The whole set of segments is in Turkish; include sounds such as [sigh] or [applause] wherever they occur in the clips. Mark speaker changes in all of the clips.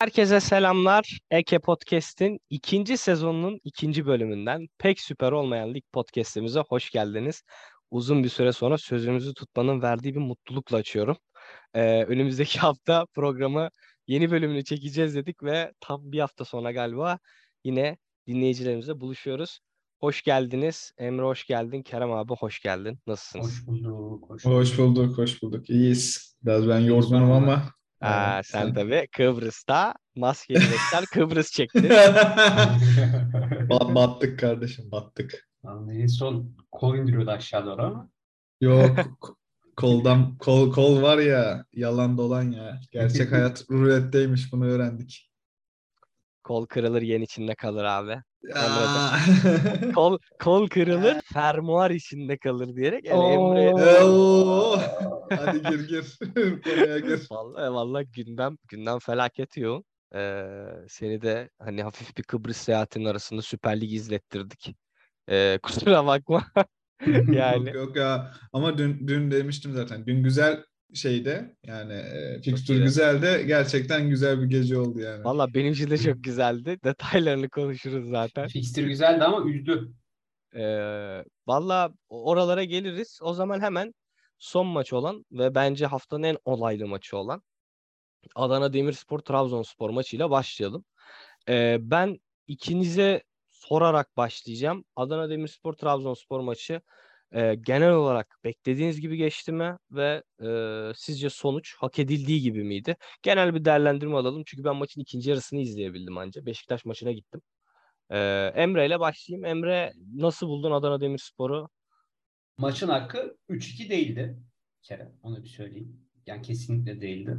Speaker 1: Herkese selamlar. Eke Podcast'in ikinci sezonunun ikinci bölümünden pek süper olmayan lig podcast'imize hoş geldiniz. Uzun bir süre sonra sözümüzü tutmanın verdiği bir mutlulukla açıyorum. Ee, önümüzdeki [laughs] hafta programı yeni bölümünü çekeceğiz dedik ve tam bir hafta sonra galiba yine dinleyicilerimizle buluşuyoruz. Hoş geldiniz. Emre hoş geldin. Kerem abi hoş geldin. Nasılsınız?
Speaker 2: Hoş bulduk.
Speaker 3: Hoş bulduk, hoş bulduk. Hoş bulduk. İyiyiz. Biraz ben yorgunum ama.
Speaker 1: Aa,
Speaker 3: Evet,
Speaker 1: sen tabii Kıbrıs'ta maskeli bekler [laughs] Kıbrıs çektin. [laughs]
Speaker 3: Bat- battık kardeşim, battık.
Speaker 2: En son kol indiriyordu aşağı doğru ama.
Speaker 3: Yok, [laughs] koldan kol kol var ya, yalan dolan ya. Gerçek hayat ruletteymiş bunu öğrendik.
Speaker 1: Kol kırılır yen içinde kalır abi. [laughs] Kol kol kırılır fermuar içinde kalır diyerek yani Emre
Speaker 3: Oo. Hadi gir gir. [laughs] Konuya gir.
Speaker 1: vallahi vallahi gündem gündem felaket yoğun. Ee, seni de hani hafif bir Kıbrıs seyahatinin arasında Süper Lig izlettirdik. Ee, [laughs] kusura bakma. Yani
Speaker 3: Yok yok ya. Ama dün dün demiştim zaten. Dün güzel şeyde yani e, fikstür
Speaker 1: iyiydi.
Speaker 3: güzel de gerçekten güzel bir gece oldu yani.
Speaker 1: Valla benim için de çok güzeldi. Detaylarını konuşuruz zaten.
Speaker 2: Fikstür güzeldi ama üzdü.
Speaker 1: Ee, valla oralara geliriz. O zaman hemen son maç olan ve bence haftanın en olaylı maçı olan Adana Demirspor Trabzonspor maçıyla başlayalım. Ee, ben ikinize sorarak başlayacağım. Adana Demirspor Trabzonspor maçı e, genel olarak beklediğiniz gibi geçti mi ve e, sizce sonuç hak edildiği gibi miydi? Genel bir değerlendirme alalım çünkü ben maçın ikinci yarısını izleyebildim anca. Beşiktaş maçına gittim. Ee, Emre ile başlayayım. Emre nasıl buldun Adana Demirspor'u?
Speaker 2: Maçın hakkı 3-2 değildi. Bir kere onu bir söyleyeyim. Yani kesinlikle değildi.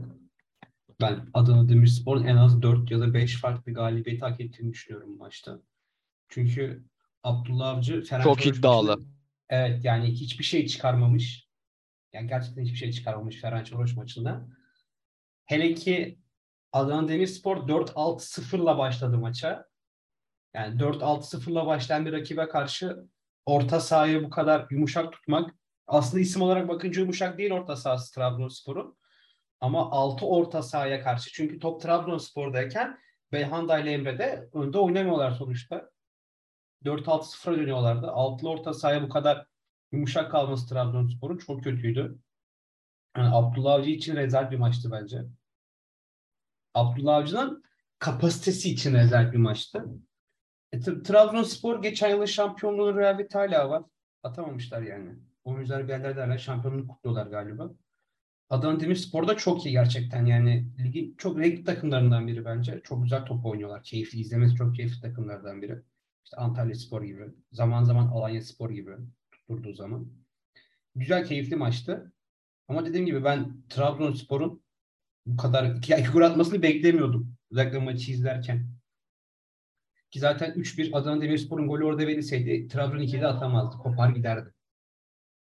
Speaker 2: Ben Adana Demirspor'un en az 4 ya da 5 farklı galibiyeti hak ettiğini düşünüyorum maçta. Çünkü Abdullah Avcı Fenerbahçe
Speaker 1: Çok iddialı.
Speaker 2: maçını- evet yani hiçbir şey çıkarmamış. Yani gerçekten hiçbir şey çıkarmamış Fenerbahçe maçında. Hele ki Adana Demirspor 4-6-0'la başladı maça. Yani 4-6-0'la başlayan bir rakibe karşı orta sahayı bu kadar yumuşak tutmak aslında isim olarak bakınca yumuşak değil orta sahası Trabzonspor'un. Ama 6 orta sahaya karşı. Çünkü top Trabzonspor'dayken Belhanda ile Emre de önde oynamıyorlar sonuçta. 4-6-0'a dönüyorlardı. Altılı orta sahaya bu kadar yumuşak kalması Trabzonspor'un çok kötüydü. Yani Abdullah Avcı için rezalet bir maçtı bence. Abdullah Avcı'nın kapasitesi için rezalet bir maçtı. E, Tra- Trabzonspor geçen yılın şampiyonluğunun rehaveti hala var. Atamamışlar yani. Oyuncular bir yerlerde hala şampiyonluğu kutluyorlar galiba. Adana Demirspor da çok iyi gerçekten yani ligin çok renkli takımlarından biri bence. Çok güzel top oynuyorlar. Keyifli izlemesi çok keyifli takımlardan biri. İşte Antalya Spor gibi. Zaman zaman Alanya Spor gibi tutturduğu zaman. Güzel keyifli maçtı. Ama dediğim gibi ben Trabzonspor'un bu kadar iki, iki gol atmasını beklemiyordum. Özellikle maçı izlerken. Ki zaten 3-1 Adana Demirspor'un golü orada verilseydi Trabzon 2'de atamazdı. Kopar giderdi.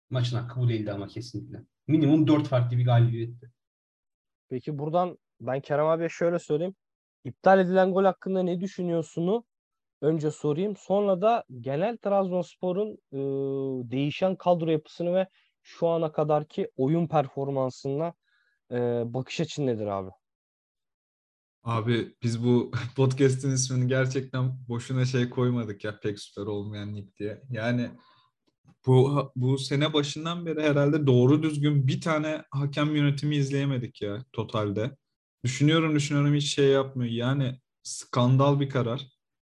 Speaker 2: Maçın hakkı bu değildi ama kesinlikle. Minimum 4 farklı bir galibiyetti.
Speaker 1: Peki buradan ben Kerem abiye şöyle söyleyeyim. İptal edilen gol hakkında ne düşünüyorsunu önce sorayım. Sonra da genel Trabzonspor'un e, değişen kadro yapısını ve şu ana kadarki oyun performansına e, bakış açın nedir abi?
Speaker 3: Abi biz bu [laughs] podcast'in ismini gerçekten boşuna şey koymadık ya pek süper olmayan lig diye. Yani bu bu sene başından beri herhalde doğru düzgün bir tane hakem yönetimi izleyemedik ya totalde. Düşünüyorum düşünüyorum hiç şey yapmıyor. Yani skandal bir karar.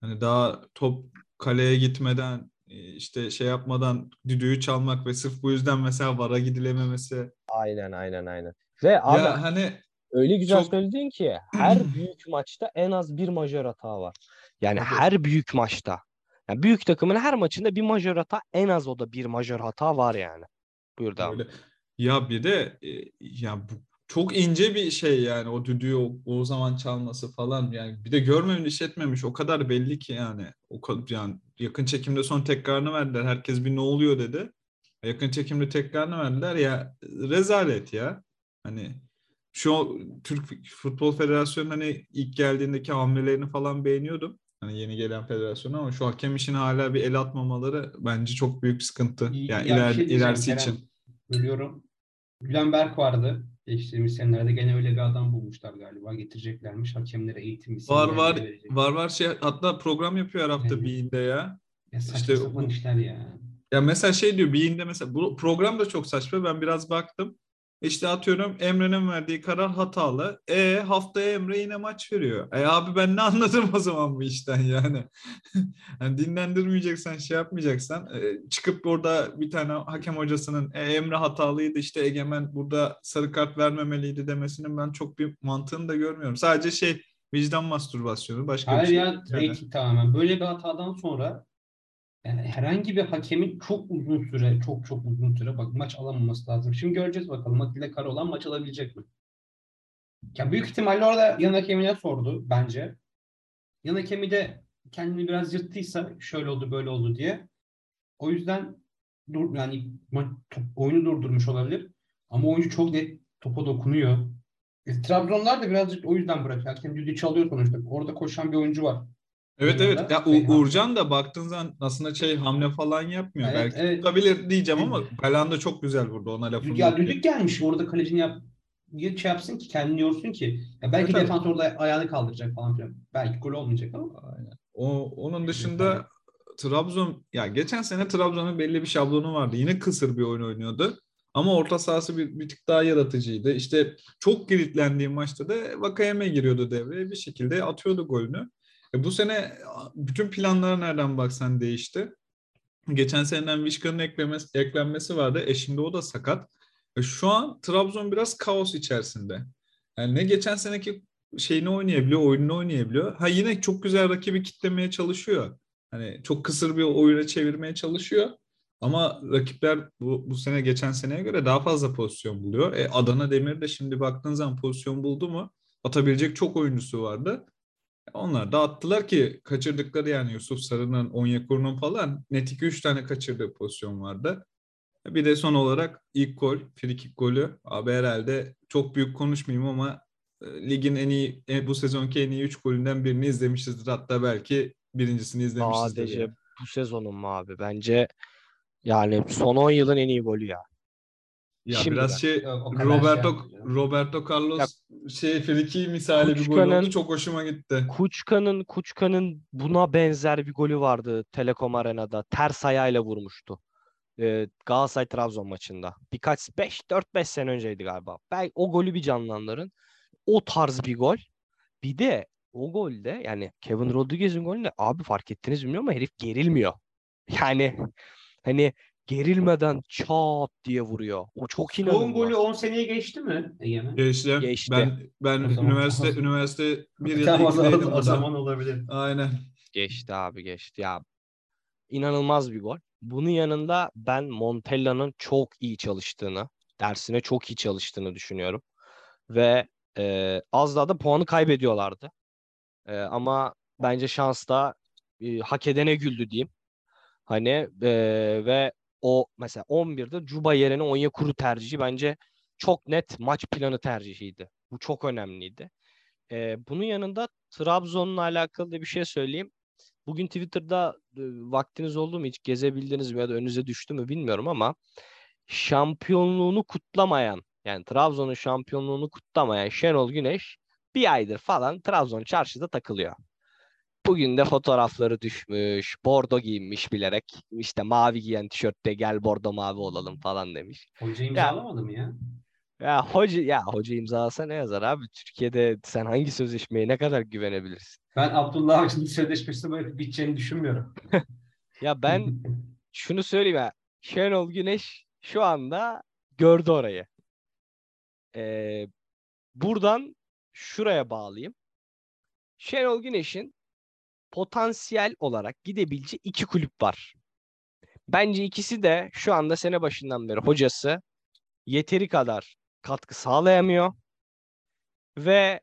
Speaker 3: Hani daha top kaleye gitmeden e, işte şey yapmadan düdüğü çalmak ve sırf bu yüzden mesela VAR'a gidilememesi.
Speaker 1: Aynen aynen aynen. Ve abi
Speaker 3: Ya hani
Speaker 1: öyle güzel
Speaker 3: çok-
Speaker 1: söyledin ki her [clears throat] büyük maçta en az bir majör hata var. Yani
Speaker 3: Tabii.
Speaker 1: her büyük maçta. Yani büyük takımın her maçında bir majör hata en az o da bir majör hata var yani. Buyur.
Speaker 3: Öyle. Ya bir de e, ya bu çok ince bir şey yani o düdüğü o, o zaman çalması falan. Yani bir de görmemiş işletmemiş. O kadar belli ki yani. O kadar yani yakın çekimde son tekrarını verdiler. Herkes bir ne oluyor dedi. Yakın çekimde tekrarını verdiler. Ya rezalet ya. Hani şu Türk Futbol Federasyonu hani ilk geldiğindeki hamlelerini falan beğeniyordum. Hani yeni gelen federasyon ama şu hakem işine hala bir el atmamaları bence çok büyük bir sıkıntı.
Speaker 2: İyi-
Speaker 3: yani
Speaker 2: ya
Speaker 3: iler,
Speaker 2: şey
Speaker 3: ilerisi için.
Speaker 2: Bölüyorum. Gülen Berk vardı. Geçtiğimiz senelerde gene öyle bir adam bulmuşlar galiba. Getireceklermiş hakemlere eğitim
Speaker 3: Var var
Speaker 2: verecek.
Speaker 3: var var şey hatta program yapıyor her hafta
Speaker 2: Evet.
Speaker 3: Bean'de ya.
Speaker 2: Ya
Speaker 3: İşte
Speaker 2: sapan işler ya.
Speaker 3: Ya mesela şey diyor Bean'de mesela bu program da çok saçma. Ben biraz baktım. İşte atıyorum Emre'nin verdiği karar hatalı. E haftaya Emre yine maç veriyor. E abi ben ne anladım o zaman bu işten yani. [laughs] hani dinlendirmeyeceksen şey yapmayacaksan e, çıkıp burada bir tane hakem hocasının e, Emre hatalıydı işte Egemen burada sarı kart vermemeliydi demesinin ben çok bir mantığını da görmüyorum. Sadece şey vicdan mastürbasyonu başka bir
Speaker 2: Hayır
Speaker 3: şey.
Speaker 2: ya
Speaker 3: değil yani.
Speaker 2: tamamen. Böyle bir hatadan sonra yani herhangi bir hakemin çok uzun süre, çok çok uzun süre bak maç alamaması lazım. Şimdi göreceğiz bakalım Atilla Karaoğlan maç alabilecek mi? Ya büyük ihtimalle orada yan hakemine sordu bence. Yan hakemi de kendini biraz yırttıysa şöyle oldu böyle oldu diye. O yüzden dur yani top- oyunu durdurmuş olabilir. Ama oyuncu çok net topa dokunuyor. E, Trabzonlar da birazcık o yüzden bırakıyor. Hakem düdüğü çalıyor sonuçta. Orada koşan bir oyuncu var.
Speaker 3: Evet evet. Ya. U- Uğurcan da baktığın zaman aslında şey hamle falan yapmıyor.
Speaker 2: Evet,
Speaker 3: Belki
Speaker 2: evet.
Speaker 3: tutabilir diyeceğim ama Belanda çok güzel vurdu ona lafım
Speaker 2: Ya düdük gelmiş orada kalecini yap niye şey yapsın ki kendini yorsun ki. Ya belki
Speaker 3: evet.
Speaker 2: defans orada ayağını kaldıracak falan filan. Belki gol olmayacak ama.
Speaker 3: Aynen. O, onun dışında Trabzon ya geçen sene Trabzon'un belli bir şablonu vardı. Yine kısır bir oyun oynuyordu. Ama orta sahası bir, bir tık daha yaratıcıydı. İşte çok kilitlendiği maçta da Vakayeme giriyordu devreye. Bir şekilde atıyordu golünü. E bu sene bütün planlar nereden baksan değişti. Geçen seneden Vişka'nın eklenmesi vardı. E şimdi o da sakat. E şu an Trabzon biraz kaos içerisinde. Yani ne geçen seneki şeyini oynayabiliyor, oyununu oynayabiliyor. Ha yine çok güzel rakibi kitlemeye çalışıyor. Hani çok kısır bir oyuna çevirmeye çalışıyor. Ama rakipler bu, bu sene geçen seneye göre daha fazla pozisyon buluyor. E, Adana Demir de şimdi baktığın zaman pozisyon buldu mu atabilecek çok oyuncusu vardı. Onlar da attılar ki kaçırdıkları yani Yusuf Sarı'nın, Onyekuru'nun falan net 2-3 tane kaçırdığı pozisyon vardı. Bir de son olarak ilk gol, frikik golü. Abi herhalde çok büyük konuşmayayım ama e, ligin en iyi, e, bu sezonki en iyi 3 golünden birini izlemişizdir. Hatta belki birincisini izlemişizdir.
Speaker 1: Sadece
Speaker 3: yani.
Speaker 1: bu sezonun mu abi? Bence yani son 10 yılın en iyi golü ya.
Speaker 3: Ya
Speaker 1: Şimdiden.
Speaker 3: biraz şey
Speaker 2: Yok,
Speaker 3: Roberto
Speaker 2: şey yapmayacağım.
Speaker 3: Roberto Carlos şey friki misali bir gol oldu. Çok hoşuma gitti.
Speaker 1: Kuçka'nın Kuçka'nın buna benzer bir golü vardı Telekom Arena'da. Ters ayağıyla vurmuştu. Ee, Galatasaray Trabzon maçında. Birkaç 5 4 5 sene önceydi galiba. Belki o golü bir canlandırın. O tarz bir gol. Bir de o golde yani Kevin Rodriguez'in golünde abi fark ettiniz mi bilmiyorum ama herif gerilmiyor. [laughs] Yani hani gerilmeden çat diye vuruyor. O çok
Speaker 2: Doğum
Speaker 1: inanılmaz.
Speaker 2: golü 10 seneye geçti mi Egemen?
Speaker 3: Geçti.
Speaker 1: Geçti.
Speaker 3: Ben ben
Speaker 2: O zaman-
Speaker 3: üniversite üniversite bir ya da
Speaker 2: Tamam, o,
Speaker 3: ikideydim
Speaker 2: zaman- o
Speaker 3: burada.
Speaker 2: zaman olabilir.
Speaker 3: Aynen.
Speaker 1: Geçti abi geçti. Ya inanılmaz bir gol. Bunun yanında ben Montella'nın çok iyi çalıştığını, dersine çok iyi çalıştığını düşünüyorum. Ve e, az daha da puanı kaybediyorlardı. E, ama bence şans da e, hak edene güldü diyeyim. Hani e, ve o mesela 11'de Cuba yerine Onyekuru tercihi bence çok net maç planı tercihiydi. Bu çok önemliydi. E, bunun yanında Trabzon'la alakalı da bir şey söyleyeyim. Bugün Twitter'da e, vaktiniz oldu mu hiç gezebildiniz mi ya da önünüze düştü mü bilmiyorum ama şampiyonluğunu kutlamayan yani Trabzon'un şampiyonluğunu kutlamayan Şenol Güneş bir aydır falan Trabzon çarşıda takılıyor. Bugün de fotoğrafları düşmüş. Bordo giyinmiş bilerek. İşte mavi giyen tişörtte gel bordo mavi olalım falan demiş.
Speaker 2: Hoca imzalamadı mı ya?
Speaker 1: Ya hoca ya hoca imzalasa ne yazar abi? Türkiye'de sen hangi sözleşmeye ne kadar güvenebilirsin?
Speaker 2: Ben Abdullah Avcı'nın sözleşmesi böyle biteceğini düşünmüyorum. [laughs]
Speaker 1: Ya ben [laughs] şunu söyleyeyim ya. Şenol Güneş şu anda gördü orayı. Ee, buradan şuraya bağlayayım. Şenol Güneş'in potansiyel olarak gidebileceği iki kulüp var. Bence ikisi de şu anda sene başından beri hocası yeteri kadar katkı sağlayamıyor. Ve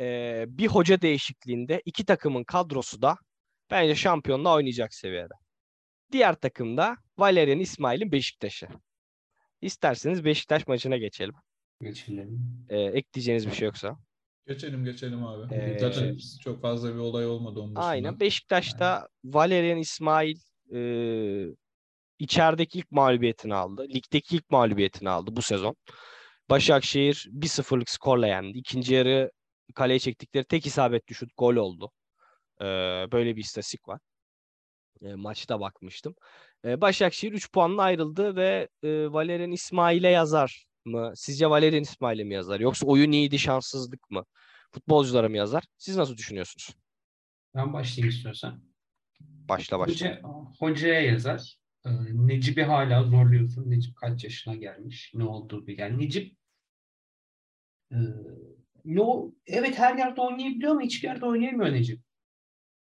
Speaker 1: e, bir hoca değişikliğinde iki takımın kadrosu da bence şampiyonla oynayacak seviyede. Diğer takımda Valerian İsmail'in Beşiktaş'ı. İsterseniz Beşiktaş maçına geçelim.
Speaker 2: Geçelim.
Speaker 1: E, ekleyeceğiniz bir şey yoksa.
Speaker 3: Geçelim geçelim abi.
Speaker 1: Ee,
Speaker 3: Zaten çok fazla bir olay olmadı onun dışında.
Speaker 1: Aynen. Beşiktaş'ta Valerian İsmail e, içerideki ilk mağlubiyetini aldı. Ligdeki ilk mağlubiyetini aldı bu sezon. Başakşehir 1-0'lık skorla yendi. İkinci yarı kaleye çektikleri tek isabetli şut gol oldu. Ee, böyle bir istatistik var. E, maçta bakmıştım. E, Başakşehir 3 puanla ayrıldı ve e, Valerian İsmail'e yazar mı? Sizce Valerian İsmail'e mi yazar? Yoksa oyun iyiydi, şanssızlık mı? Futbolculara mı yazar? Siz nasıl düşünüyorsunuz?
Speaker 2: Ben başlayayım istiyorsan.
Speaker 1: Başla başla.
Speaker 2: Hoca, hocaya yazar. Ee, Necip'i hala zorluyorsun. Necip kaç yaşına gelmiş? Ne oldu bir yani Necip e, ne o, evet her yerde oynayabiliyor ama hiçbir yerde oynayamıyor Necip.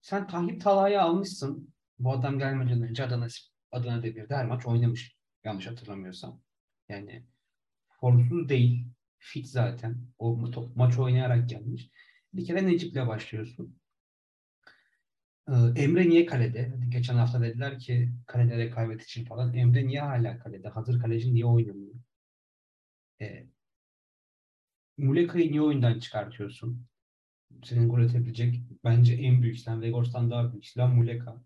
Speaker 2: Sen Tayyip Talha'yı almışsın. Bu adam gelmeden önce Adana, Adana Demir'de her maç oynamış. Yanlış hatırlamıyorsam. Yani formsuz değil. Fit zaten. O ma- maç oynayarak gelmiş. Bir kere Necip'le başlıyorsun. Ee, Emre niye kalede? Hadi geçen hafta dediler ki kalede rekabet için falan. Emre niye hala kalede? Hazır kaleci niye oynamıyor? Ee, Muleka'yı niye oyundan çıkartıyorsun? Senin gol atabilecek bence en büyük silah. Vegors'tan daha büyük silah Muleka.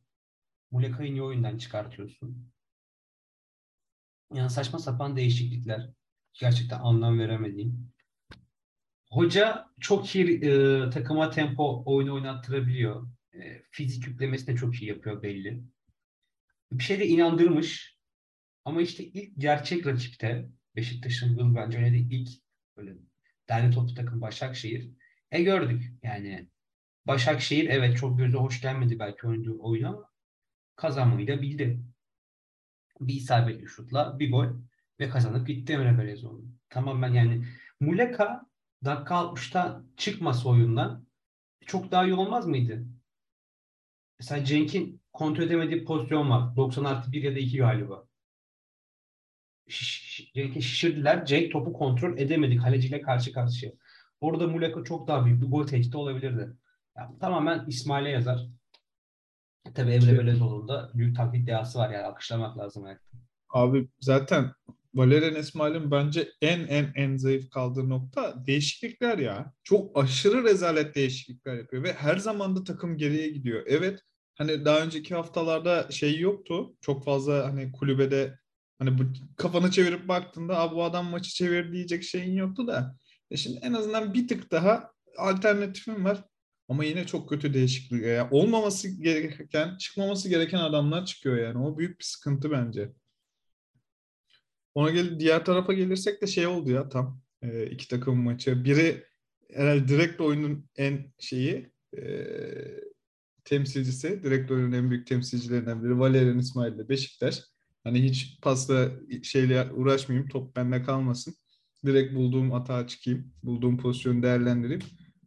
Speaker 2: Muleka'yı niye oyundan çıkartıyorsun? Yani saçma sapan değişiklikler. Gerçekten anlam veremediğim. Hoca çok iyi e, takıma tempo oyunu oynattırabiliyor. E, fizik yüklemesi de çok iyi yapıyor belli. Bir şey de inandırmış. Ama işte ilk gerçek rakipte Beşiktaş'ın yıl bence oynadığı ilk böyle derli toplu takım Başakşehir. E gördük yani. Başakşehir evet çok göze hoş gelmedi belki oynadığı oyun ama kazanmayı da bildi. Bir isabetli şutla bir gol ve kazanıp gitti Emre Belezoğlu. Tamamen yani Muleka dakika 60'ta çıkmasa oyundan çok daha iyi olmaz mıydı? Mesela Cenk'in kontrol edemediği pozisyon var. 90 artı 1 ya da 2 galiba. Şiş- Cenk'i şişirdiler. Cenk topu kontrol edemedi. Kaleciyle karşı karşıya. Orada Muleka çok daha büyük bir gol tehdidi olabilirdi. Yani tamamen İsmail'e yazar. Tabii Emre
Speaker 3: Ki-
Speaker 2: Belözoğlu'nun da büyük taklit dehası var yani alkışlamak lazım. Yani.
Speaker 3: Abi zaten Valerian İsmail'in bence en en en zayıf kaldığı nokta değişiklikler ya. Çok aşırı rezalet değişiklikler yapıyor ve her zaman da takım geriye gidiyor. Evet hani daha önceki haftalarda şey yoktu. Çok fazla hani kulübede hani bu kafanı çevirip baktığında bu adam maçı çevir diyecek şeyin yoktu da. E şimdi en azından bir tık daha alternatifim var. Ama yine çok kötü değişiklik. Yani olmaması gereken, çıkmaması gereken adamlar çıkıyor yani. O büyük bir sıkıntı bence. Ona gel diğer tarafa gelirsek de şey oldu ya tam e, iki takım maçı. Biri herhalde direkt oyunun en şeyi e, temsilcisi, direkt oyunun en büyük temsilcilerinden biri Valerian İsmail ile Beşiktaş. Hani hiç pasla şeyle uğraşmayayım, top bende kalmasın. Direkt bulduğum atağa çıkayım, bulduğum pozisyonu değerlendireyim.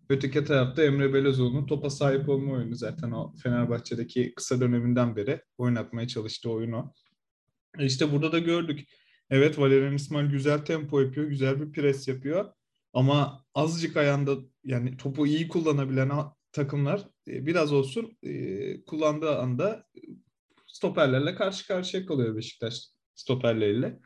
Speaker 3: Öteki tarafta Emre Belözoğlu'nun topa sahip olma oyunu zaten o Fenerbahçe'deki kısa döneminden beri oynatmaya çalıştığı oyun o. E İşte burada da gördük. Evet Valerian İsmail güzel tempo yapıyor, güzel bir pres yapıyor. Ama azıcık ayağında yani topu iyi kullanabilen takımlar e, biraz olsun e, kullandığı anda e, stoperlerle karşı karşıya kalıyor Beşiktaş stoperleriyle.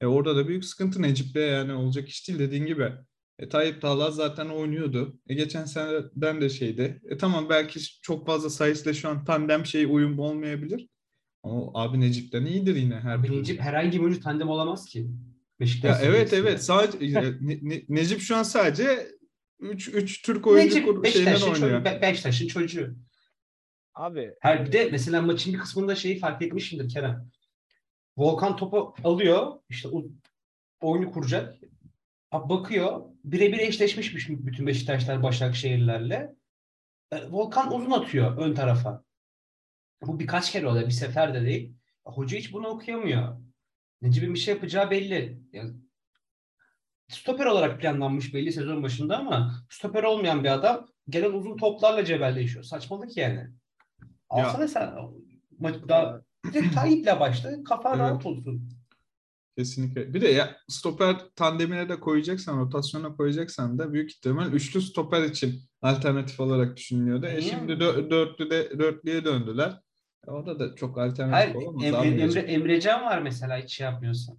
Speaker 3: E orada da büyük sıkıntı Necip'le yani olacak iş değil dediğin gibi. E, Tayyip Talha zaten oynuyordu. E, geçen seneden de şeydi. E, tamam belki çok fazla sayısıyla şu an tandem şey uyum olmayabilir. Ama abi Necip'ten iyidir yine her
Speaker 2: Abi. Necip herhangi bir oyuncu tandem olamaz ki. Beşiktaş
Speaker 3: Ya evet evet sadece [laughs] e, Ne- Ne- Necip şu an sadece 3 3 Türk oyuncu
Speaker 2: Necip Beşiktaş'ın çocuğu.
Speaker 3: oynuyor.
Speaker 2: Be- Beşiktaş'ın çocuğu.
Speaker 1: Abi
Speaker 2: Her bir de mesela maçın bir kısmında şeyi fark etmişimdir Kerem. Volkan topu alıyor. işte o oyunu kuracak. Bakıyor. Birebir eşleşmişmiş bütün Beşiktaşlar Başakşehirlerle. E, Volkan uzun atıyor ön tarafa. Bu birkaç kere oluyor. Bir sefer de değil. Hoca hiç bunu okuyamıyor. Necip'in bir şey yapacağı belli. Yani, stoper olarak planlanmış belli sezon başında ama stoper olmayan bir adam gelen uzun toplarla cebelleşiyor. Saçmalık yani. Alsana sen maç daha bir de Tayyip'le başla. Kafan
Speaker 3: Evet.
Speaker 2: rahat olsun.
Speaker 3: Kesinlikle. Bir de ya stoper tandemine de koyacaksan, rotasyona koyacaksan da büyük ihtimal üçlü stoper için alternatif olarak düşünülüyordu. E şimdi dö- dörtlü de dörtlüye döndüler. E orada da çok alternatif
Speaker 2: Hayır,
Speaker 3: olamaz.
Speaker 2: Emre, Emre. Emrecan var mesela hiç şey yapmıyorsan.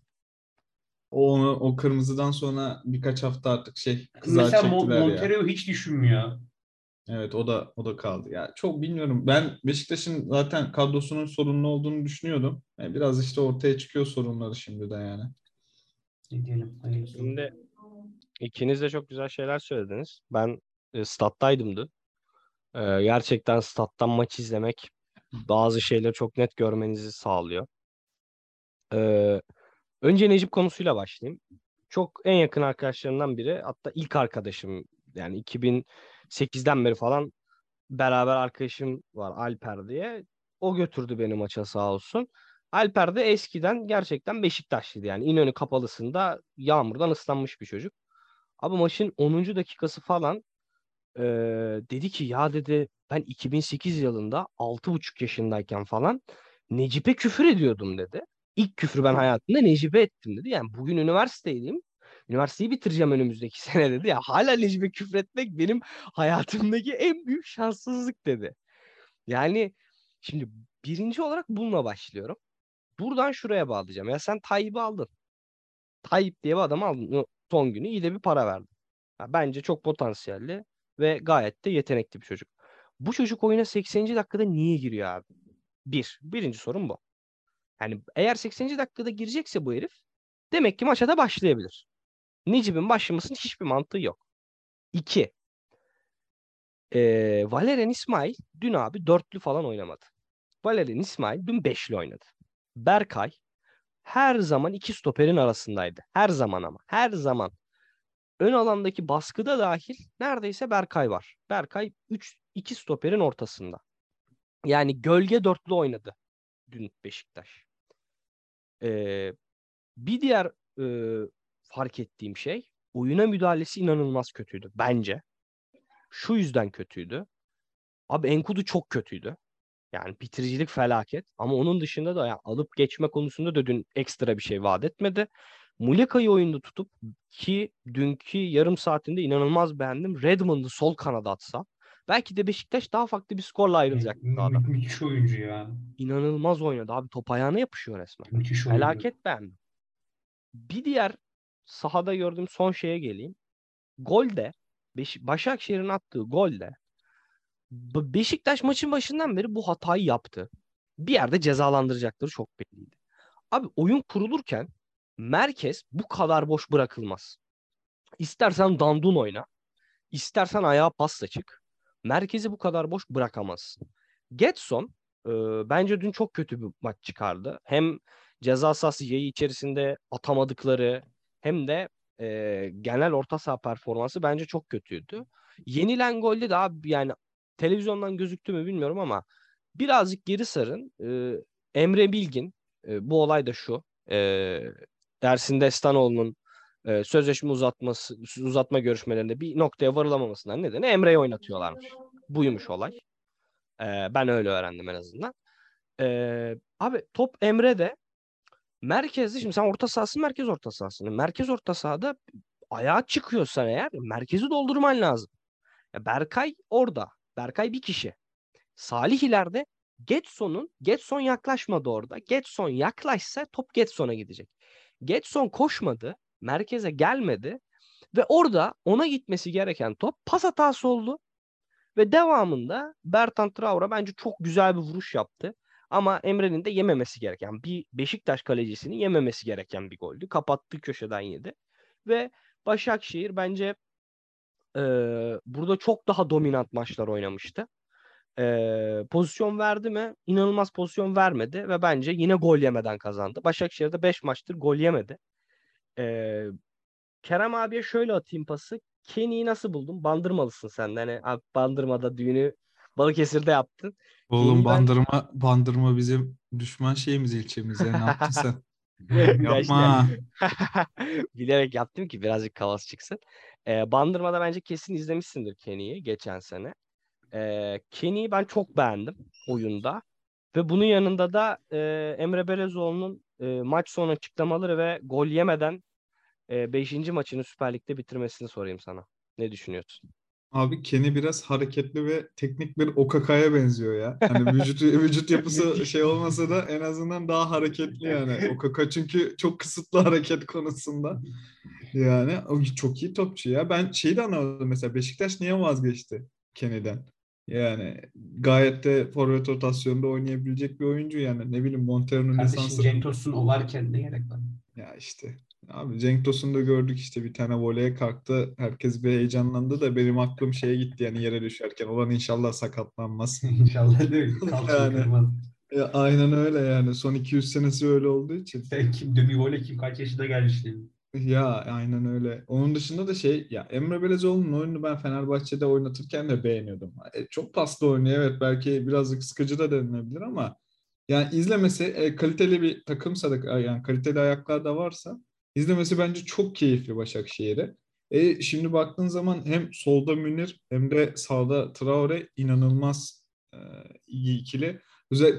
Speaker 3: O, onu, o kırmızıdan sonra birkaç hafta artık şey kızağa
Speaker 2: Mesela Mon-
Speaker 3: çektiler ya.
Speaker 2: Montero hiç düşünmüyor.
Speaker 3: Evet o da o da kaldı. Ya çok bilmiyorum. Ben Beşiktaş'ın zaten kadrosunun sorunlu olduğunu düşünüyordum. Yani biraz işte ortaya çıkıyor sorunları şimdi de yani.
Speaker 2: Ne diyelim?
Speaker 1: Şimdi İkiniz de çok güzel şeyler söylediniz. Ben e, stat'taydım dün. E, gerçekten stat'tan maç izlemek bazı şeyleri çok net görmenizi sağlıyor. E, önce Necip konusuyla başlayayım. Çok en yakın arkadaşlarımdan biri. Hatta ilk arkadaşım. Yani 2008'den beri falan beraber arkadaşım var Alper diye. O götürdü beni maça sağ olsun. Alper de eskiden gerçekten Beşiktaşlıydı yani. İnönü kapalısında yağmurdan ıslanmış bir çocuk. Abi maçın 10. dakikası falan e, dedi ki ya dedi ben 2008 yılında 6,5 yaşındayken falan Necip'e küfür ediyordum dedi. İlk küfrü ben hayatımda Necip'e ettim dedi. Yani bugün üniversitedeyim. Üniversiteyi bitireceğim önümüzdeki [laughs] sene dedi. Ya hala Necip'e küfür etmek benim hayatımdaki en büyük şanssızlık dedi. Yani şimdi birinci olarak bununla başlıyorum. Buradan şuraya bağlayacağım. Ya sen Tayyip'i aldın. Tayyip diye bir adamı aldın. Son günü iyi de bir para verdin. Ya bence çok potansiyelli ve gayet de yetenekli bir çocuk. Bu çocuk oyuna 80. dakikada niye giriyor abi? Bir. Birinci sorun bu. Yani eğer 80. dakikada girecekse bu herif demek ki maça başlayabilir. Necip'in başlamasının hiçbir mantığı yok. İki. Ee, Valerian İsmail dün abi dörtlü falan oynamadı. Valerian İsmail dün beşli oynadı. Berkay her zaman iki stoperin arasındaydı. Her zaman ama. Her zaman. Ön alandaki baskıda dahil neredeyse Berkay var. Berkay 3 2 stoperin ortasında. Yani gölge dörtlü oynadı dün Beşiktaş. Ee, bir diğer e, fark ettiğim şey oyuna müdahalesi inanılmaz kötüydü bence. Şu yüzden kötüydü. Abi Enkudu çok kötüydü. Yani bitiricilik felaket. Ama onun dışında da yani alıp geçme konusunda da dün ekstra bir şey vaat etmedi. Muleka'yı oyunda tutup ki dünkü yarım saatinde inanılmaz beğendim. Redmond'u sol kanada atsa belki de Beşiktaş daha farklı bir skorla ayrılacak.
Speaker 2: Mü- müthiş oyuncu ya.
Speaker 1: İnanılmaz oynadı abi. Top ayağına yapışıyor resmen.
Speaker 2: Müthiş oyuncu.
Speaker 1: Felaket beğendim. Bir diğer sahada gördüğüm son şeye geleyim. Golde Beş Başakşehir'in attığı golde Be- Beşiktaş maçın başından beri bu hatayı yaptı. Bir yerde cezalandıracakları çok belliydi. Abi oyun kurulurken merkez bu kadar boş bırakılmaz. İstersen dandun oyna. istersen ayağa pasla çık. Merkezi bu kadar boş bırakamazsın. Getson e, bence dün çok kötü bir maç çıkardı. Hem ceza sahası yayı içerisinde atamadıkları hem de e, genel orta saha performansı bence çok kötüydü. Yenilen golde de abi yani televizyondan gözüktü mü bilmiyorum ama birazcık geri sarın. E, Emre Bilgin e, bu olay da şu. E, Ersin Destanoğlu'nun e, sözleşme uzatması uzatma görüşmelerinde bir noktaya varılamamasından nedeni Emre'yi oynatıyorlarmış. Buymuş olay. E, ben öyle öğrendim en azından. E, abi top Emre'de merkezde şimdi sen orta sahasın merkez orta sahasın. Merkez orta sahada ayağa çıkıyorsan eğer merkezi doldurman lazım. Berkay orada. Berkay bir kişi. Salih ileride Getson'un Getson yaklaşmadı orada. Getson yaklaşsa top Getson'a gidecek. Getson koşmadı. Merkeze gelmedi. Ve orada ona gitmesi gereken top pas hatası oldu. Ve devamında Bertrand Traore bence çok güzel bir vuruş yaptı. Ama Emre'nin de yememesi gereken bir Beşiktaş kalecisinin yememesi gereken bir goldü. Kapattığı köşeden yedi. Ve Başakşehir bence e, burada çok daha dominant maçlar oynamıştı. E, pozisyon verdi mi? İnanılmaz pozisyon vermedi ve bence yine gol yemeden kazandı. Başakşehir'de 5 maçtır gol yemedi. E, Kerem abiye şöyle atayım pası. Kenny'yi nasıl buldun? Bandırmalısın sen de. Hani abi Bandırma'da düğünü Balıkesir'de yaptın.
Speaker 3: Oğlum
Speaker 1: Kenny ben-
Speaker 3: bandırma bandırma bizim düşman şeyimiz ilçemiz ya. Ne yaptın sen? [laughs] Yapma. [laughs]
Speaker 1: Bilerek yaptım ki birazcık kaos çıksın. Ee, Bandırma'da bence kesin izlemişsindir Kenny'yi geçen sene. Ee, Kenny'yi ben çok beğendim oyunda. Ve bunun yanında da e, Emre Belezoğlu'nun e, maç sonu açıklamaları ve gol yemeden 5. maçını Süper Lig'de bitirmesini sorayım sana. Ne düşünüyorsun?
Speaker 3: Abi Kenny biraz hareketli ve teknik bir Okaka'ya benziyor ya. Hani vücut [laughs] vücut yapısı şey olmasa da en azından daha hareketli yani. Okaka çünkü çok kısıtlı hareket konusunda. Yani çok iyi topçu ya. Ben şeyi de anlamadım mesela Beşiktaş niye vazgeçti Kenny'den? Yani gayet de forvet rotasyonda oynayabilecek bir oyuncu yani. Ne bileyim Montero'nun lisansı.
Speaker 2: Cenk Tosun o varken ne gerek var?
Speaker 3: Ya işte Abi Cenk Tosun'da gördük işte bir tane voleye kalktı. Herkes bir heyecanlandı da benim aklım şeye gitti yani yere düşerken. Olan inşallah sakatlanmaz. [laughs]
Speaker 2: İnşallah değil mi? [laughs]
Speaker 3: Yani.
Speaker 2: kırmaz.
Speaker 3: Ya, aynen öyle yani. Son 200 senesi öyle olduğu için.
Speaker 2: Sen kim? Demi Vole kim? Kaç yaşında gelmiş değil mi?
Speaker 3: Ya aynen öyle. Onun dışında da şey ya Emre Belezoğlu'nun oyununu ben Fenerbahçe'de oynatırken de beğeniyordum. E, çok paslı oynuyor evet belki birazcık sıkıcı da denilebilir ama yani izlemesi e, kaliteli bir takımsa da yani kaliteli ayaklar da varsa izlemesi bence çok keyifli Başakşehir'e. E, şimdi baktığın zaman hem solda Münir hem de sağda Traore inanılmaz e, iyi ikili.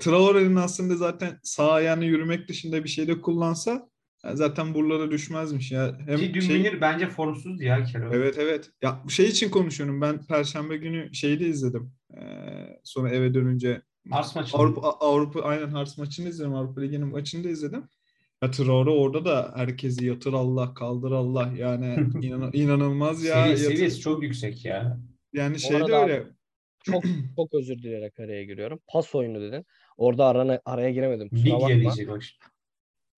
Speaker 3: Traore'nin aslında zaten sağ ayağını yürümek dışında bir şey de kullansa ya zaten buralara düşmezmiş ya. Hem
Speaker 2: Ki dün
Speaker 3: şey-
Speaker 2: Münir bence formsuz ya Kerem.
Speaker 3: Evet evet. Ya bu şey için konuşuyorum. Ben Perşembe günü şeyi de izledim. Ee, sonra eve dönünce
Speaker 2: Ars maçı.
Speaker 3: Avrupa Avrupa aynen Hars maçını izledim. Avrupa Ligi'nin maçını da izledim. Ya Traore orada da herkesi yatır Allah, kaldır Allah. Yani [laughs] inan- inanılmaz ya.
Speaker 2: Sevi-
Speaker 3: Yatır-
Speaker 2: seviyesi çok yüksek ya.
Speaker 3: yani şey de öyle.
Speaker 1: Çok çok özür dileyerek araya giriyorum. Pas oyunu dedin. Orada arana, araya giremedim. Kusura
Speaker 2: Biglia
Speaker 1: bakma.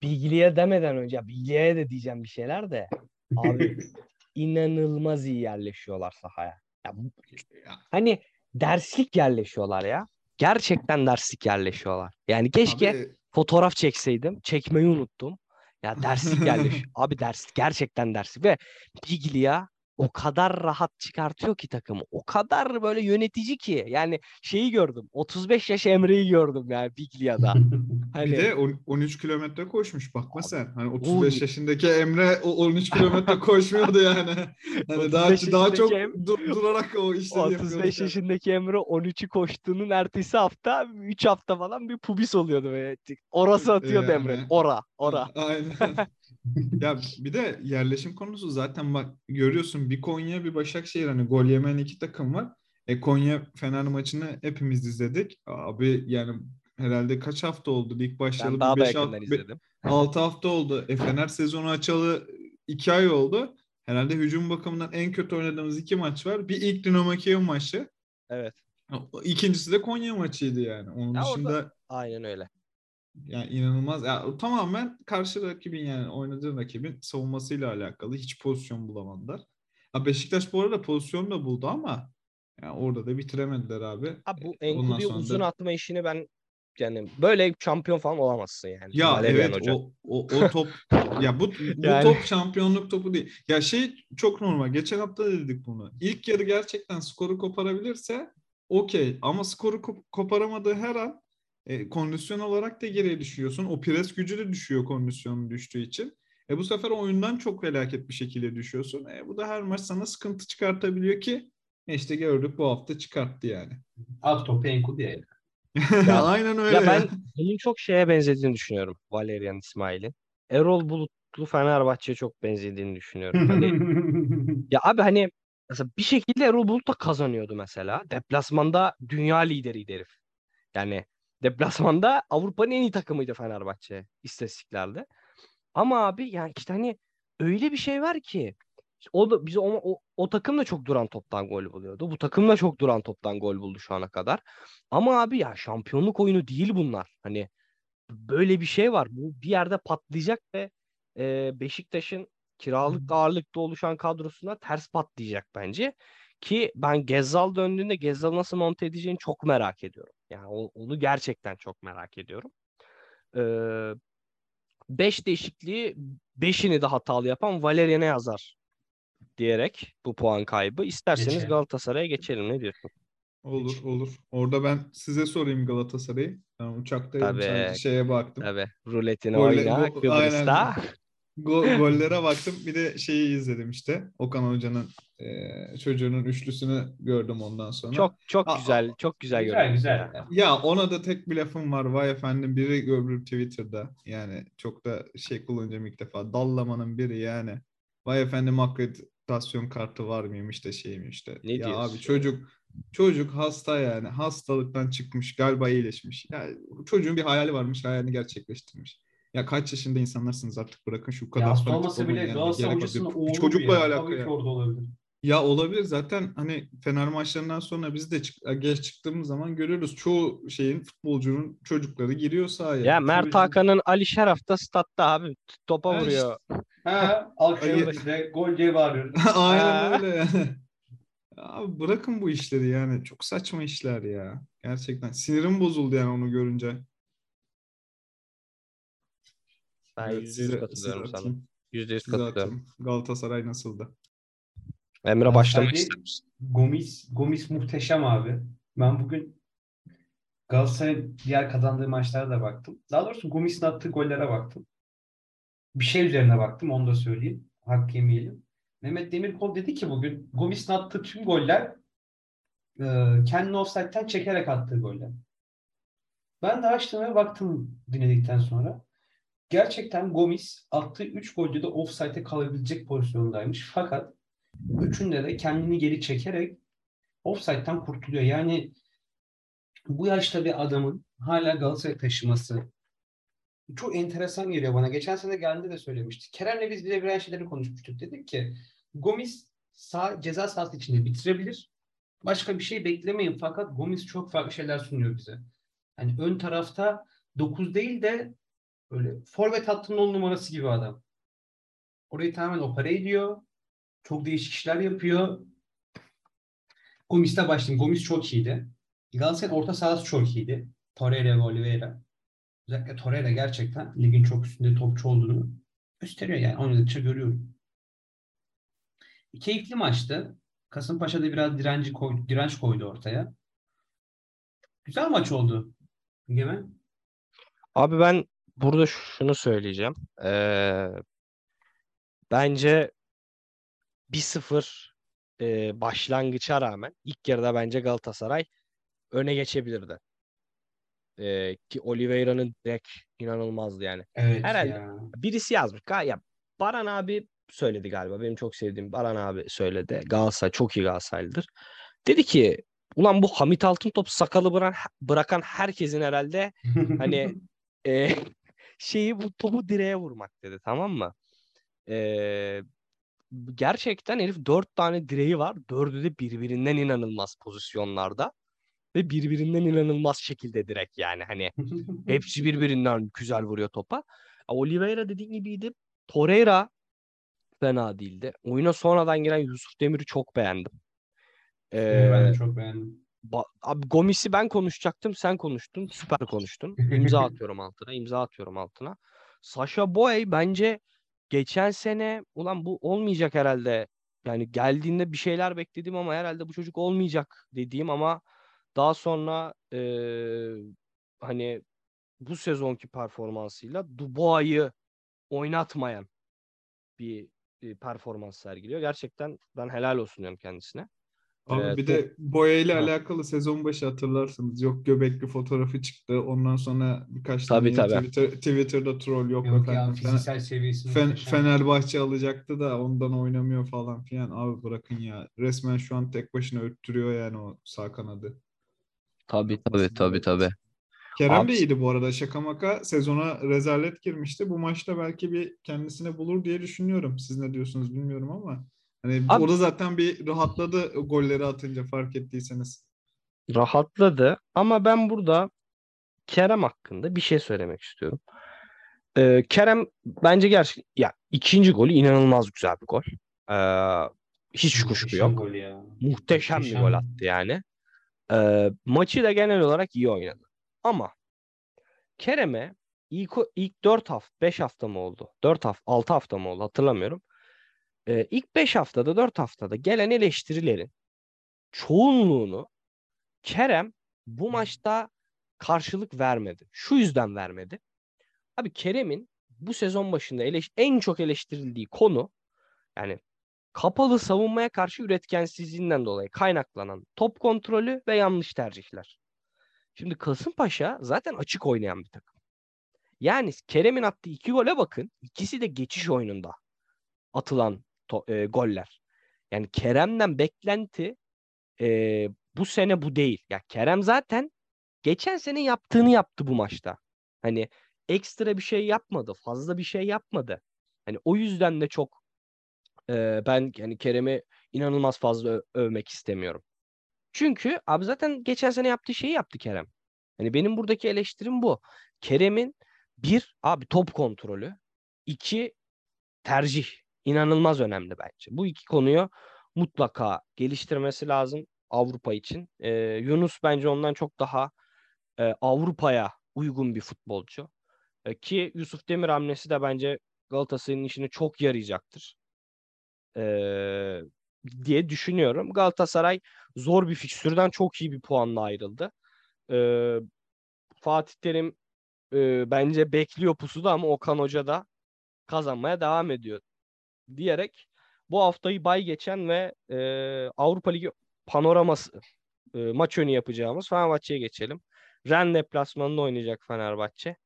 Speaker 1: Bilgiliye demeden önce Bilgiye de diyeceğim bir şeyler de. Abi [laughs] inanılmaz iyi yerleşiyorlar sahaya. Ya, hani derslik yerleşiyorlar ya. Gerçekten derslik yerleşiyorlar. Yani keşke
Speaker 3: Abi,
Speaker 1: fotoğraf çekseydim. Çekmeyi unuttum. Ya derslik [laughs] yerleş. Abi ders gerçekten derslik ve Biglia o kadar rahat çıkartıyor ki takımı. O kadar böyle yönetici ki. Yani şeyi gördüm. 35 yaş Emre'yi gördüm yani Biglia'da. [laughs] Hani
Speaker 3: bir de on- 13 kilometre koşmuş. Bakma sen. Hani
Speaker 1: Oy.
Speaker 3: 35 yaşındaki Emre o 13 kilometre [laughs] koşmuyordu yani. Hani daha
Speaker 1: 35
Speaker 3: daha çok
Speaker 1: Em-
Speaker 3: dur- durarak o işleri yapıyordu.
Speaker 1: 35 yaşındaki Emre 13'ü koştuğunun ertesi hafta 3 hafta falan bir pubis oluyordu böyle. Orası atıyordu
Speaker 3: Yani.
Speaker 1: Emre. Ora, ora.
Speaker 3: Aynen. [laughs] ya bir de yerleşim konusu zaten bak görüyorsun bir Konya bir Başakşehir hani gol yemeyen iki takım var. E Konya Fener maçını hepimiz izledik. Abi yani herhalde kaç hafta oldu lig başlayalı?
Speaker 1: Ben daha
Speaker 3: be-
Speaker 1: izledim.
Speaker 3: 6 hafta oldu. E Fener sezonu açalı 2 ay oldu. Herhalde hücum bakımından en kötü oynadığımız iki maç var. Bir ilk Dinamo Kiev maçı.
Speaker 1: Evet.
Speaker 3: İkincisi de Konya maçıydı yani. Onun
Speaker 1: Ya orada-
Speaker 3: dışında
Speaker 1: Aynen öyle.
Speaker 3: Yani inanılmaz. Ya o tamamen karşı rakibin yani oynadığı rakibin savunmasıyla alakalı. Hiç pozisyon bulamadılar. Ha Beşiktaş bu arada pozisyon da buldu ama yani orada da bitiremediler abi.
Speaker 1: Abi bu
Speaker 3: E,
Speaker 1: Enkudu'yu
Speaker 3: sonra da-
Speaker 1: uzun atma işini ben yani böyle şampiyon falan olamazsın yani.
Speaker 3: Ya
Speaker 1: Valerian
Speaker 3: evet
Speaker 1: Hoca.
Speaker 3: o, o, o top [laughs] ya bu, bu
Speaker 1: Yani-
Speaker 3: top şampiyonluk topu değil. Ya şey çok normal. Geçen hafta da dedik bunu. İlk yarı gerçekten skoru koparabilirse okey ama skoru kop- koparamadığı her an e, kondisyon olarak da geriye düşüyorsun. O pres gücü de düşüyor kondisyonun düştüğü için. E bu sefer oyundan çok felaket bir şekilde düşüyorsun. E bu da her maç sana sıkıntı çıkartabiliyor ki e işte gördük bu hafta çıkarttı yani.
Speaker 2: At topu Enkudu [laughs] ya.
Speaker 3: Aynen öyle.
Speaker 1: Ya ben bunun çok şeye benzediğini düşünüyorum Valerian İsmail'in. Erol Bulutlu Fenerbahçe'ye çok benzediğini düşünüyorum. Hani [laughs] Ya abi hani mesela bir şekilde Erol Bulut da kazanıyordu mesela. Deplasmanda dünya lideriydi herif. Yani deplasmanda Avrupa'nın en iyi takımıydı Fenerbahçe istatistiklerde. Ama abi yani işte hani öyle bir şey var ki o da bize o, o, o takım da çok duran toptan gol buluyordu. Bu takım da çok duran toptan gol buldu şu ana kadar. Ama abi ya şampiyonluk oyunu değil bunlar. Hani böyle bir şey var. Bu bir yerde patlayacak ve e, Beşiktaş'ın kiralık ağırlıkta oluşan kadrosuna ters patlayacak bence. Ki ben Gezzal döndüğünde Gezzal nasıl monte edeceğini çok merak ediyorum. Yani o- onu gerçekten çok merak ediyorum. Ee, beş değişikliği beşini de hatalı yapan Valerian'e yazar diyerek bu puan kaybı. İsterseniz
Speaker 2: Geçelim.
Speaker 1: Galatasaray'a geçelim. Ne diyorsun?
Speaker 3: Olur olur. Orada ben size sorayım Galatasaray'ı. Ben uçaktaydım
Speaker 1: Tabii.
Speaker 3: şeye baktım.
Speaker 1: Tabii ruletini
Speaker 3: Golle-
Speaker 1: oyna Kıbrıs'ta.
Speaker 3: aynen. Go- gollere baktım. Bir de şeyi izledim işte. Okan Hoca'nın e, çocuğunun üçlüsünü gördüm ondan sonra.
Speaker 1: Çok çok
Speaker 3: Aa,
Speaker 1: güzel, çok güzel
Speaker 2: Güzel
Speaker 1: görünüyor.
Speaker 2: güzel.
Speaker 3: Ya ona da tek bir lafım var. Vay efendim biri öbürü Twitter'da. Yani çok da şey kullanacağım ilk defa. Dallamanın biri yani. Vay efendim akreditasyon kartı var mıymış da şeymiş de.
Speaker 1: Ne
Speaker 3: ya
Speaker 1: diyorsun?
Speaker 3: abi çocuk çocuk hasta yani. Hastalıktan çıkmış. Galiba iyileşmiş. Ya çocuğun bir hayali varmış. Hayalini gerçekleştirmiş. Ya kaç yaşında insanlarsınız artık bırakın şu kadar
Speaker 2: Ya hasta olmasa bile. Galatasaray hocasının oğlu
Speaker 3: Çocukla
Speaker 2: ya.
Speaker 3: alakalı
Speaker 2: Tabii
Speaker 3: ya.
Speaker 2: ki orada olabilir.
Speaker 3: Ya olabilir zaten hani Fener maçlarından sonra biz de çık- geç çıktığımız zaman görüyoruz çoğu şeyin futbolcunun çocukları giriyor sahaya.
Speaker 1: Ya Mert Hakan'ın Ali Şeraf da statta abi topa
Speaker 3: Ha
Speaker 1: vuruyor.
Speaker 2: Ha, alkışlıyoruz
Speaker 3: Hayır.
Speaker 2: işte. Gol diye bağırıyoruz. [laughs]
Speaker 3: Aynen
Speaker 1: Ha.
Speaker 3: öyle yani. Abi bırakın bu işleri yani. Çok saçma işler ya. Gerçekten. Sinirim bozuldu yani onu görünce.
Speaker 1: Ben
Speaker 3: Evet,
Speaker 1: yüzde yüz
Speaker 3: size-
Speaker 1: katılıyorum
Speaker 3: size
Speaker 1: sana.
Speaker 3: atayım.
Speaker 1: Yüzde yüz
Speaker 3: Size
Speaker 1: katılıyorum.
Speaker 3: atayım. Galatasaray nasıldı?
Speaker 1: Emre başlamak ister misin?
Speaker 2: Gomis, Gomis muhteşem abi. Ben bugün Galatasaray'ın diğer kazandığı maçlara da baktım. Daha doğrusu Gomis'in attığı gollere baktım. Bir şey üzerine baktım, onu da söyleyeyim. Hak yemeyelim. Mehmet Demirkol dedi ki bugün Gomis'in attığı tüm goller e, kendini offside'den çekerek attığı goller. Ben de açtım ve baktım dinledikten sonra. Gerçekten Gomis attığı 3 golde de offside'e kalabilecek pozisyondaymış. Fakat üçünde de kendini geri çekerek offside'den kurtuluyor. Yani bu yaşta bir adamın hala Galatasaray taşıması çok enteresan geliyor bana. Geçen sene geldiğinde de söylemiştik. Kerem'le biz birebir aynı şeyleri konuşmuştuk. Dedik ki Gomis sağ, ceza sahası içinde bitirebilir. Başka bir şey beklemeyin. Fakat Gomis çok farklı şeyler sunuyor bize. Hani ön tarafta 9 değil de böyle forvet hattının 10 numarası gibi adam. Orayı tamamen opera ediyor. Çok değişik işler yapıyor. Gomis'te başlayayım. Gomis çok iyiydi. Galatasaray'ın orta sahası çok iyiydi. Torreira ve Oliveira. Özellikle Torreira gerçekten ligin çok üstünde topçu olduğunu gösteriyor yani. Oynadıkça görüyorum. Keyifli maçtı. Kasımpaşa'da biraz direnci koy, direnç koydu ortaya. Güzel maç oldu. Egemen.
Speaker 1: Abi ben burada şunu söyleyeceğim. Ee, bence 1-0 e, başlangıça rağmen ilk yarıda bence Galatasaray öne geçebilirdi. Ee, ki Oliveira'nın direkt inanılmazdı yani.
Speaker 2: Evet
Speaker 1: Herhalde.
Speaker 2: ya.
Speaker 1: Birisi yazmış. Ya Baran abi söyledi galiba. Benim çok sevdiğim Baran abi söyledi. Galatasaray çok iyi Galatasaraylıdır. Dedi ki ulan bu Hamit Altıntop sakalı bıran, bırakan herkesin herhalde [laughs] hani e, şeyi bu topu direğe vurmak dedi tamam mı? E, gerçekten herif dört tane direği var. Dördü de birbirinden inanılmaz pozisyonlarda. Ve birbirinden inanılmaz şekilde direkt yani hani [laughs] hepsi birbirinden güzel vuruyor topa. Oliveira dediğin gibiydi. Torreira fena değildi. Oyuna sonradan giren Yusuf Demir'i çok beğendim. Ee,
Speaker 2: ben de çok beğendim.
Speaker 1: Ba- Abi Gomis'i ben konuşacaktım, sen konuştun. Süper konuştun. İmza [laughs] atıyorum altına, imza atıyorum altına. Sasha Boy bence geçen sene ulan bu olmayacak herhalde. Yani geldiğinde bir şeyler bekledim ama herhalde bu çocuk olmayacak dediğim ama daha sonra eee, hani bu sezonki performansıyla Dubois'ı oynatmayan bir, bir performans sergiliyor. Gerçekten ben helal olsun diyorum kendisine.
Speaker 3: Abi
Speaker 1: Ee,
Speaker 3: bir de Boya ile
Speaker 1: Ha.
Speaker 3: alakalı sezon başı hatırlarsınız. Yok göbekli fotoğrafı çıktı. Ondan sonra birkaç
Speaker 1: Tabii,
Speaker 3: tane
Speaker 1: tabii.
Speaker 3: Twitter, Twitter'da troll yok,
Speaker 2: Yok ya
Speaker 3: efendim. Fener-
Speaker 2: fiziksel seviyesi
Speaker 3: Fen-. Fenerbahçe alacaktı da ondan oynamıyor falan filan. Abi bırakın ya. Resmen şu an tek başına öttürüyor yani o sağ kanadı.
Speaker 1: Tabii tabii tabii tabii.
Speaker 3: Kerem
Speaker 1: Abi-
Speaker 3: de iyiydi bu arada. Şaka maka sezona rezalet girmişti. Bu maçta belki bir kendisine bulur diye düşünüyorum. Siz ne diyorsunuz bilmiyorum ama. Hani
Speaker 1: Abi-
Speaker 3: orada zaten bir rahatladı golleri atınca fark ettiyseniz.
Speaker 1: rahatladı ama ben burada Kerem hakkında bir şey söylemek istiyorum. Ee, Kerem bence gerçekten ya ikinci golü inanılmaz güzel bir gol. Ee, hiç kuşku yok.
Speaker 2: gol ya.
Speaker 1: Muhteşem bir
Speaker 2: Muhteşem.
Speaker 1: gol attı yani. Ee, maçı da genel olarak iyi oynadı. Ama Kerem'e ilk, ilk 4 hafta 5 hafta mı oldu? 4 hafta 6 hafta mı oldu hatırlamıyorum. Ee, ilk 5 haftada 4 haftada gelen eleştirilerin çoğunluğunu Kerem bu maçta karşılık vermedi. Şu yüzden vermedi. Abi Kerem'in bu sezon başında eleş- en çok eleştirildiği konu yani kapalı savunmaya karşı üretkensizliğinden dolayı kaynaklanan top kontrolü ve yanlış tercihler. Şimdi Kasımpaşa zaten açık oynayan bir takım. Yani Kerem'in attığı iki gole bakın. İkisi de geçiş oyununda atılan to- e, goller. Yani Kerem'den beklenti e, bu sene bu değil. Ya Kerem zaten geçen sene yaptığını yaptı bu maçta. Hani ekstra bir şey yapmadı, fazla bir şey yapmadı. Hani o yüzden de çok e, ben yani Kerem'i inanılmaz fazla ö- övmek istemiyorum. Çünkü abi zaten geçen sene yaptığı şeyi yaptı Kerem. Hani benim buradaki eleştirim bu. Kerem'in bir abi top kontrolü, iki tercih inanılmaz önemli bence. Bu iki konuyu mutlaka geliştirmesi lazım Avrupa için. E, Yunus bence ondan çok daha e, Avrupa'ya uygun bir futbolcu. E, ki Yusuf Demir hamlesi de bence Galatasaray'ın işine çok yarayacaktır. E, diye düşünüyorum. Galatasaray zor bir fikstürden çok iyi bir puanla ayrıldı. E, Fatih Terim e, bence bekliyor pusuda ama Okan Hoca da kazanmaya devam ediyor diyerek bu haftayı bay geçen ve e, Avrupa Ligi panoraması e, maç önü yapacağımız Fenerbahçe'ye geçelim. Ren deplasmanında oynayacak Fenerbahçe.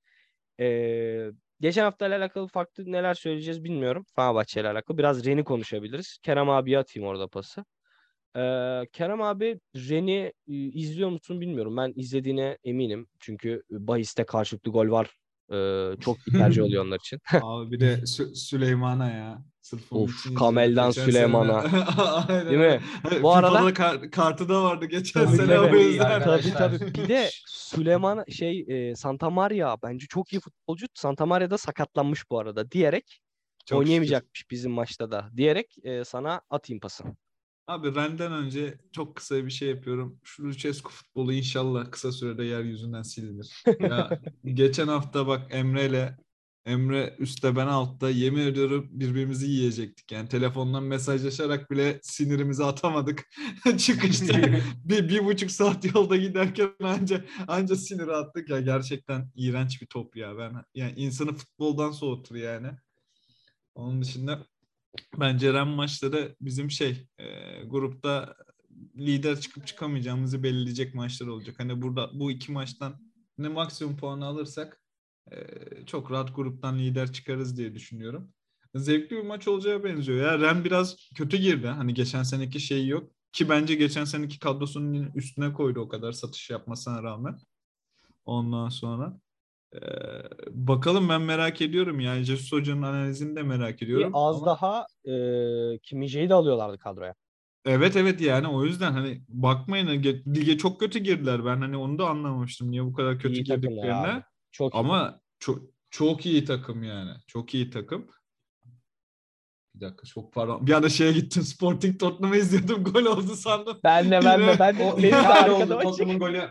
Speaker 1: E, geçen hafta alakalı farklı neler söyleyeceğiz bilmiyorum. Fenerbahçe ile alakalı. Biraz Ren'i konuşabiliriz. Kerem abiye atayım orada pası. E, Kerem abi Ren'i e, izliyor musun bilmiyorum. Ben izlediğine eminim. Çünkü bahiste karşılıklı gol var. Çok [laughs] bir tercih oluyor onlar için. [laughs]
Speaker 3: Abi bir de Sü- Süleyman'a ya. Sırf onun
Speaker 1: Of,
Speaker 3: için.
Speaker 1: Kamel'den
Speaker 3: Geçen
Speaker 1: Süleyman'a.
Speaker 3: sene- [laughs] Aynen
Speaker 1: Değil mi? Bu arada-
Speaker 3: kar- kartı da vardı geçen
Speaker 2: Tabii,
Speaker 3: sene
Speaker 2: tabii.
Speaker 3: o yüzden.
Speaker 2: Yani-
Speaker 1: Tabii
Speaker 2: Arkadaşlar.
Speaker 1: tabii. Bir de Süleyman şey e, Santa Maria bence çok iyi futbolcu. Santa Maria da sakatlanmış bu arada diyerek
Speaker 3: Çok
Speaker 1: oynayamayacakmış bizim maçta da diyerek e, sana atayım pası.
Speaker 3: Abi Ren'den önce çok kısa bir şey yapıyorum. Şu Lucescu futbolu inşallah kısa sürede yeryüzünden silinir. Ya, [laughs] geçen hafta bak Emre'yle Emre üstte ben altta yemin ediyorum birbirimizi yiyecektik. Yani telefondan mesajlaşarak bile sinirimizi atamadık. [laughs] Çıkışta [laughs] bir, bir buçuk saat yolda giderken anca, anca sinir attık ya. Gerçekten iğrenç bir top ya. Ben yani insanı futboldan soğutur yani. Onun dışında bence Ren maçları bizim şey e, grupta lider çıkıp çıkamayacağımızı belirleyecek maçlar olacak. Hani burada bu iki maçtan ne maksimum puanı alırsak e, çok rahat gruptan lider çıkarız diye düşünüyorum. Zevkli bir maç olacağı benziyor. Ya Ren biraz kötü girdi. Hani geçen seneki şeyi yok. Ki bence geçen seneki kadrosunun üstüne koydu o kadar satış yapmasına rağmen. Ondan sonra bakalım ben merak ediyorum yani Jesus Hoca'nın analizini de merak
Speaker 1: Bir
Speaker 3: ediyorum.
Speaker 1: az
Speaker 3: Ama-
Speaker 1: daha e, Kim Min-jae'yi de alıyorlardı kadroya.
Speaker 3: Evet evet yani o yüzden hani bakmayın ge- lige çok kötü girdiler. Ben hani onu da anlamamıştım niye bu kadar kötü
Speaker 1: İyi abi. Çok iyi.
Speaker 3: Ama çok çok iyi takım yani. Çok iyi takım. Bir dakika çok pardon. Bir anda şeye gittim. [laughs] Sporting Tottenham'ı izliyordum. Gol oldu sandım.
Speaker 1: ben de ben de ben de
Speaker 2: O
Speaker 1: benim de
Speaker 2: oldu. Tottenham'ın golü.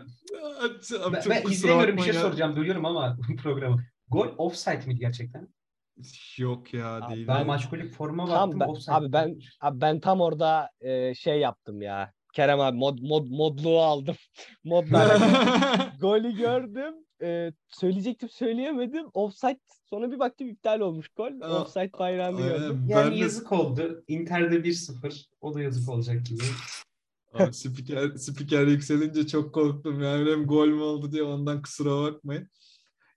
Speaker 3: Abi,
Speaker 2: Ben, ben izlemiyorum bir şey
Speaker 3: ya.
Speaker 2: soracağım. Bölüyorum ama [laughs] programı. Gol offside miydi gerçekten?
Speaker 3: Yok ya
Speaker 1: Abi
Speaker 3: değil.
Speaker 2: Ben
Speaker 3: abi.
Speaker 2: maç golü forma
Speaker 1: Tam
Speaker 2: baktım
Speaker 1: ben-
Speaker 2: offside.
Speaker 1: abi ben abi ben tam orada e, şey yaptım ya. Kerem abi mod mod modluğu aldım. [laughs] Modla. [laughs] Golü gördüm. E, söyleyecektim söyleyemedim. Offside sonra bir baktım iptal olmuş gol.
Speaker 3: Aa,
Speaker 1: Offside bayrağını gördüm.
Speaker 2: yani
Speaker 3: Ben de-
Speaker 2: yazık oldu. Inter'de 1-0. O da yazık olacak gibi.
Speaker 3: Abi spiker, spiker yükselince çok korktum yani hem gol mü oldu diye ondan kusura bakmayın.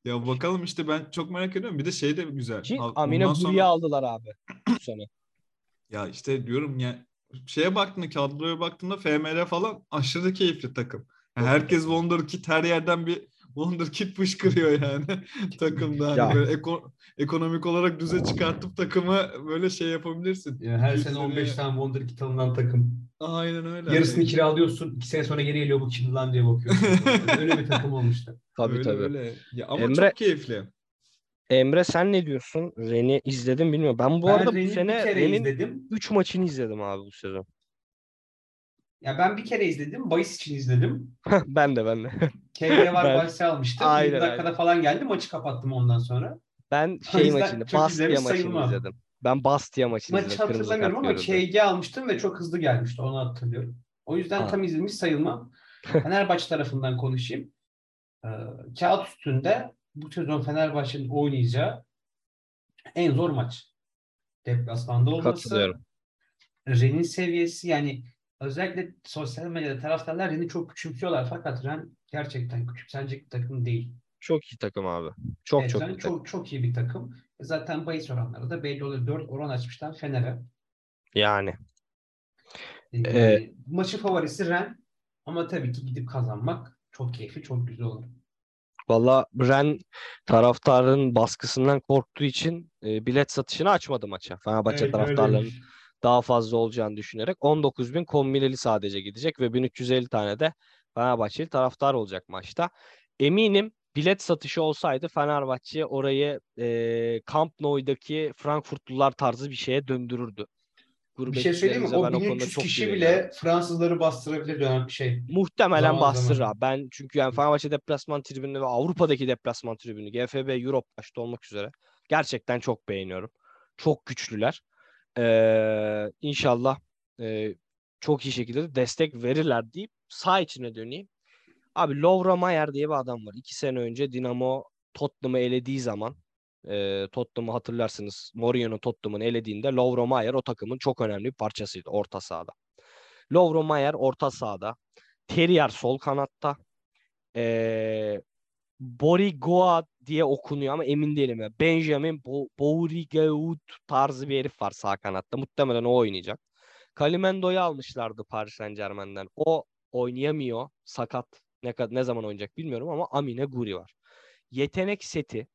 Speaker 3: Ya bakalım işte ben çok merak ediyorum. Bir de şey de güzel.
Speaker 1: Ki Amine
Speaker 3: ondan sonra-
Speaker 1: aldılar abi bu sene.
Speaker 3: Ya işte diyorum ya şeye baktığında kadroya baktığımda FMR falan aşırı keyifli takım. Yani herkes Wonderkid her yerden bir Wonderkid fışkırıyor yani [laughs] takımda. Hani
Speaker 1: Ya.
Speaker 3: böyle eko- ekonomik olarak düze çıkartıp takımı böyle şey yapabilirsin.
Speaker 2: Ya her sene
Speaker 3: sene-
Speaker 2: 15 tane Wonderkid alınan takım.
Speaker 3: Aynen öyle.
Speaker 2: Yarısını kiralıyorsun. 2 sene sonra geri geliyor bu kim lan diye bakıyorsun. [laughs] Öyle bir takım olmuştu.
Speaker 1: Tabii
Speaker 3: öyle,
Speaker 1: tabii.
Speaker 3: öyle. Ya ama
Speaker 1: Emre-
Speaker 3: çok keyifli.
Speaker 1: Emre sen ne diyorsun? Ren'i izledim bilmiyorum. Ben bu
Speaker 2: ben
Speaker 1: arada bu
Speaker 2: Ren'i
Speaker 1: sene
Speaker 2: bir kere
Speaker 1: Ren'in
Speaker 2: izledim.
Speaker 1: 3 maçını izledim abi bu sezon.
Speaker 2: Ya ben bir kere izledim. Bayis için izledim.
Speaker 1: ben de ben de.
Speaker 2: KG var [laughs]
Speaker 1: Ben-
Speaker 2: bahsi almıştım.
Speaker 1: Aynen,
Speaker 2: 20 dakikada falan geldi. Maçı kapattım ondan sonra.
Speaker 1: Ben şey maçını, Bastia maçını
Speaker 2: sayılmam.
Speaker 1: izledim. Ben Bastia maçını
Speaker 2: Maçı
Speaker 1: izledim. Kırmızı
Speaker 2: hatırlamıyorum ama. KG almıştım ve çok hızlı gelmişti. Onu hatırlıyorum. O yüzden
Speaker 1: Ha.
Speaker 2: tam izlemiş sayılmam. [laughs] Fenerbahçe tarafından konuşayım. Ee, kağıt üstünde bu sezon Fenerbahçe'nin oynayacağı en zor maç. Deplasmanda olması.
Speaker 1: Katılıyorum.
Speaker 2: Ren'in seviyesi yani özellikle sosyal medyada taraftarlar Ren'i çok küçümsüyorlar fakat Ren gerçekten küçümsenecek bir takım değil.
Speaker 1: Çok iyi takım abi. Çok
Speaker 2: Evet,
Speaker 1: çok
Speaker 2: Ren
Speaker 1: iyi takım.
Speaker 2: çok, çok iyi bir takım. Zaten bahis oranları da belli oluyor. 4 oran açmışlar Fener'e.
Speaker 1: Yani.
Speaker 2: Yani
Speaker 1: Ee,
Speaker 2: maçı favorisi Ren ama tabii ki gidip kazanmak çok keyifli, çok güzel olur.
Speaker 1: Valla Ren taraftarın baskısından korktuğu için e, bilet satışını açmadı maça. Fenerbahçe
Speaker 2: Evet,
Speaker 1: taraftarlarının
Speaker 2: öyleymiş.
Speaker 1: Daha fazla olacağını düşünerek 19 bin kombineli sadece gidecek ve 1350 tane de Fenerbahçeli taraftar olacak maçta. Eminim bilet satışı olsaydı Fenerbahçe orayı e, Camp Nou'daki Frankfurtlular tarzı bir şeye döndürürdü.
Speaker 2: Bir şey söyleyeyim mi? O
Speaker 1: ben o konuda
Speaker 2: 1300
Speaker 1: çok
Speaker 2: kişi bile Fransızları bastırabilir dönem bir şey.
Speaker 1: Muhtemelen
Speaker 2: Zaman
Speaker 1: bastırır
Speaker 2: zaman.
Speaker 1: Ben çünkü yani Fenerbahçe deplasman tribünü ve Avrupa'daki deplasman tribünü, GFB Europe başta olmak üzere gerçekten çok beğeniyorum. Çok güçlüler. Ee, inşallah e, çok iyi şekilde de destek verirler deyip sağ içine döneyim. Abi Lovra Mayer diye bir adam var. İki sene önce Dinamo Tottenham'ı elediği zaman e, Tottenham'ı hatırlarsınız. Mourinho'nun Tottenham'ın elediğinde Lovra Mayer o takımın çok önemli bir parçasıydı orta sahada. Lovro Mayer orta sahada. Terrier sol kanatta. Ee, Borigoa diye okunuyor ama emin değilim. ya. Benjamin Bo- Bourigeaud tarzı bir herif var sağ kanatta. Muhtemelen o oynayacak. Kalimendo'yu almışlardı Paris Saint Germain'den. O oynayamıyor. Sakat. Ne, ne zaman oynayacak bilmiyorum ama Amine Guri var. Yetenek seti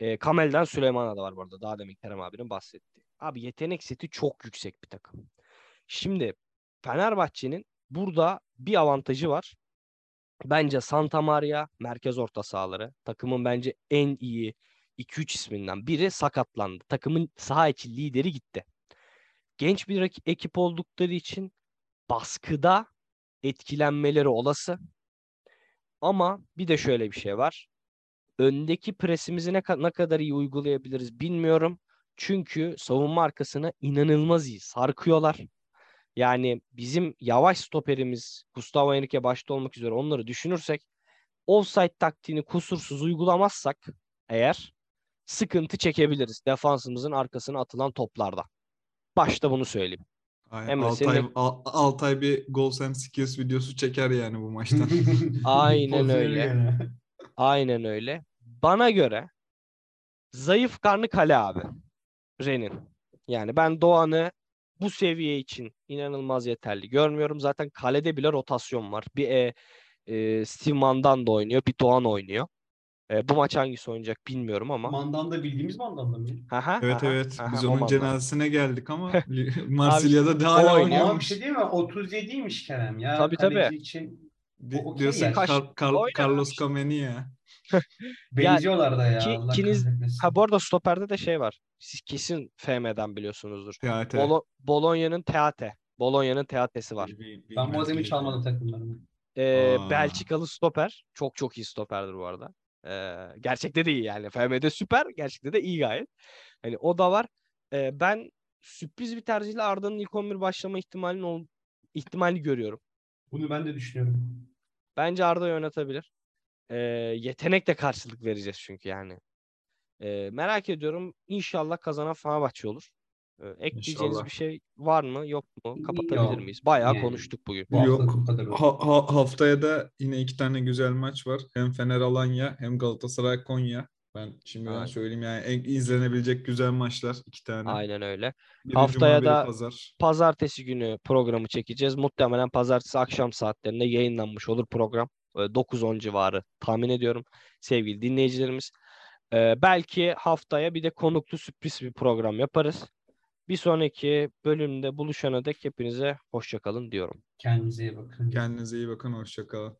Speaker 1: e, Kamel'den Süleyman'a da var bu arada. Daha demin Kerem abinin bahsettiği. Abi yetenek seti çok yüksek bir takım. Şimdi Fenerbahçe'nin burada bir avantajı var. Bence Santa Maria merkez orta sahaları. Takımın bence en iyi 2-3 isminden biri sakatlandı. Takımın saha içi lideri gitti. Genç bir ekip oldukları için baskıda etkilenmeleri olası. Ama bir de şöyle bir şey var. Öndeki presimizi ne, ne kadar iyi uygulayabiliriz bilmiyorum. Çünkü savunma arkasına inanılmaz iyi sarkıyorlar. Yani bizim yavaş stoperimiz Gustavo Henrique başta olmak üzere onları düşünürsek offside taktiğini kusursuz uygulamazsak eğer sıkıntı çekebiliriz defansımızın arkasına atılan toplarda. Başta bunu söyleyeyim.
Speaker 3: Aynen.
Speaker 1: Emre,
Speaker 3: Altay,
Speaker 1: senin-
Speaker 3: Al- Altay bir goals and skills videosu çeker yani bu maçtan. [laughs]
Speaker 1: Aynen öyle. Aynen öyle. Bana göre zayıf karnı kale abi. Ren'in. Yani ben Doğan'ı bu seviye için inanılmaz yeterli görmüyorum. Zaten kalede bile rotasyon var. Bir e, e, Steve Mandan da oynuyor, bir Doğan oynuyor. E, bu maç hangisi oynayacak bilmiyorum ama.
Speaker 2: Mandanda bildiğimiz Mandanda mı?
Speaker 1: Aha,
Speaker 3: evet
Speaker 1: aha,
Speaker 3: evet.
Speaker 1: aha,
Speaker 3: Biz onun
Speaker 1: Mandan.
Speaker 3: cenazesine geldik ama [laughs] Marsilya'da da
Speaker 1: o
Speaker 3: hala
Speaker 1: oynuyor.
Speaker 2: Ama bir
Speaker 3: oynuyormuş.
Speaker 2: şey değil mi? 37'ymiş Kerem ya.
Speaker 1: Tabii, tabii.
Speaker 2: İçin
Speaker 3: Di-
Speaker 2: O okey
Speaker 3: diyorsun
Speaker 2: ya.
Speaker 1: Kaç-
Speaker 3: Kar- Kar- Carlos. Kameni [laughs]
Speaker 2: benziyorlar da ya.
Speaker 1: ki-
Speaker 2: Allah
Speaker 1: ikiniz-. Ha bu arada stoperde de şey var. Siz kesin FM'den biliyorsunuzdur.
Speaker 3: TRT.
Speaker 1: Bolo- Bologna'nın Teate. Bologna'nın Teate'si var.
Speaker 2: Ben adamı hiç almadım takımlarımı.
Speaker 1: Ee,
Speaker 3: Aa.
Speaker 1: Belçikalı stoper. Çok çok iyi stoperdir bu arada. Ee, gerçekte de iyi yani. FM'de süper. Gerçekte de iyi gayet. Hani o da var. Ee, ben sürpriz bir tercihle Arda'nın ilk 11 başlama ihtimalini ihtimali görüyorum.
Speaker 2: Bunu ben de düşünüyorum.
Speaker 1: Bence Arda'yı oynatabilir. Ee, yetenekle karşılık vereceğiz çünkü yani. Ee, merak ediyorum. İnşallah kazanan Fenerbahçe olur. Ee, ekleyeceğiniz
Speaker 3: İnşallah.
Speaker 1: bir şey var mı? Yok mu? Kapatabilir
Speaker 2: Yok.
Speaker 1: miyiz? Bayağı
Speaker 2: Yani.
Speaker 1: konuştuk bugün.
Speaker 2: Bu
Speaker 3: Yok. Ha- ha- haftaya da yine iki tane güzel maç var. Hem Fener Alanya hem Galatasaray Konya. Ben şimdiden
Speaker 1: Aynen.
Speaker 3: söyleyeyim yani en izlenebilecek güzel maçlar iki tane.
Speaker 1: Aynen öyle.
Speaker 3: Biri
Speaker 1: Haftaya
Speaker 3: Cuma,
Speaker 1: da-
Speaker 3: Pazar.
Speaker 1: Pazartesi günü programı çekeceğiz. Muhtemelen pazartesi akşam saatlerinde yayınlanmış olur program. Ee, 9-10 civarı tahmin ediyorum sevgili dinleyicilerimiz. Ee, belki haftaya bir de konuklu sürpriz bir program yaparız. Bir sonraki bölümde buluşana dek hepinize hoşçakalın diyorum.
Speaker 2: Kendinize iyi bakın.
Speaker 3: Kendinize iyi bakın. Hoşça kalın.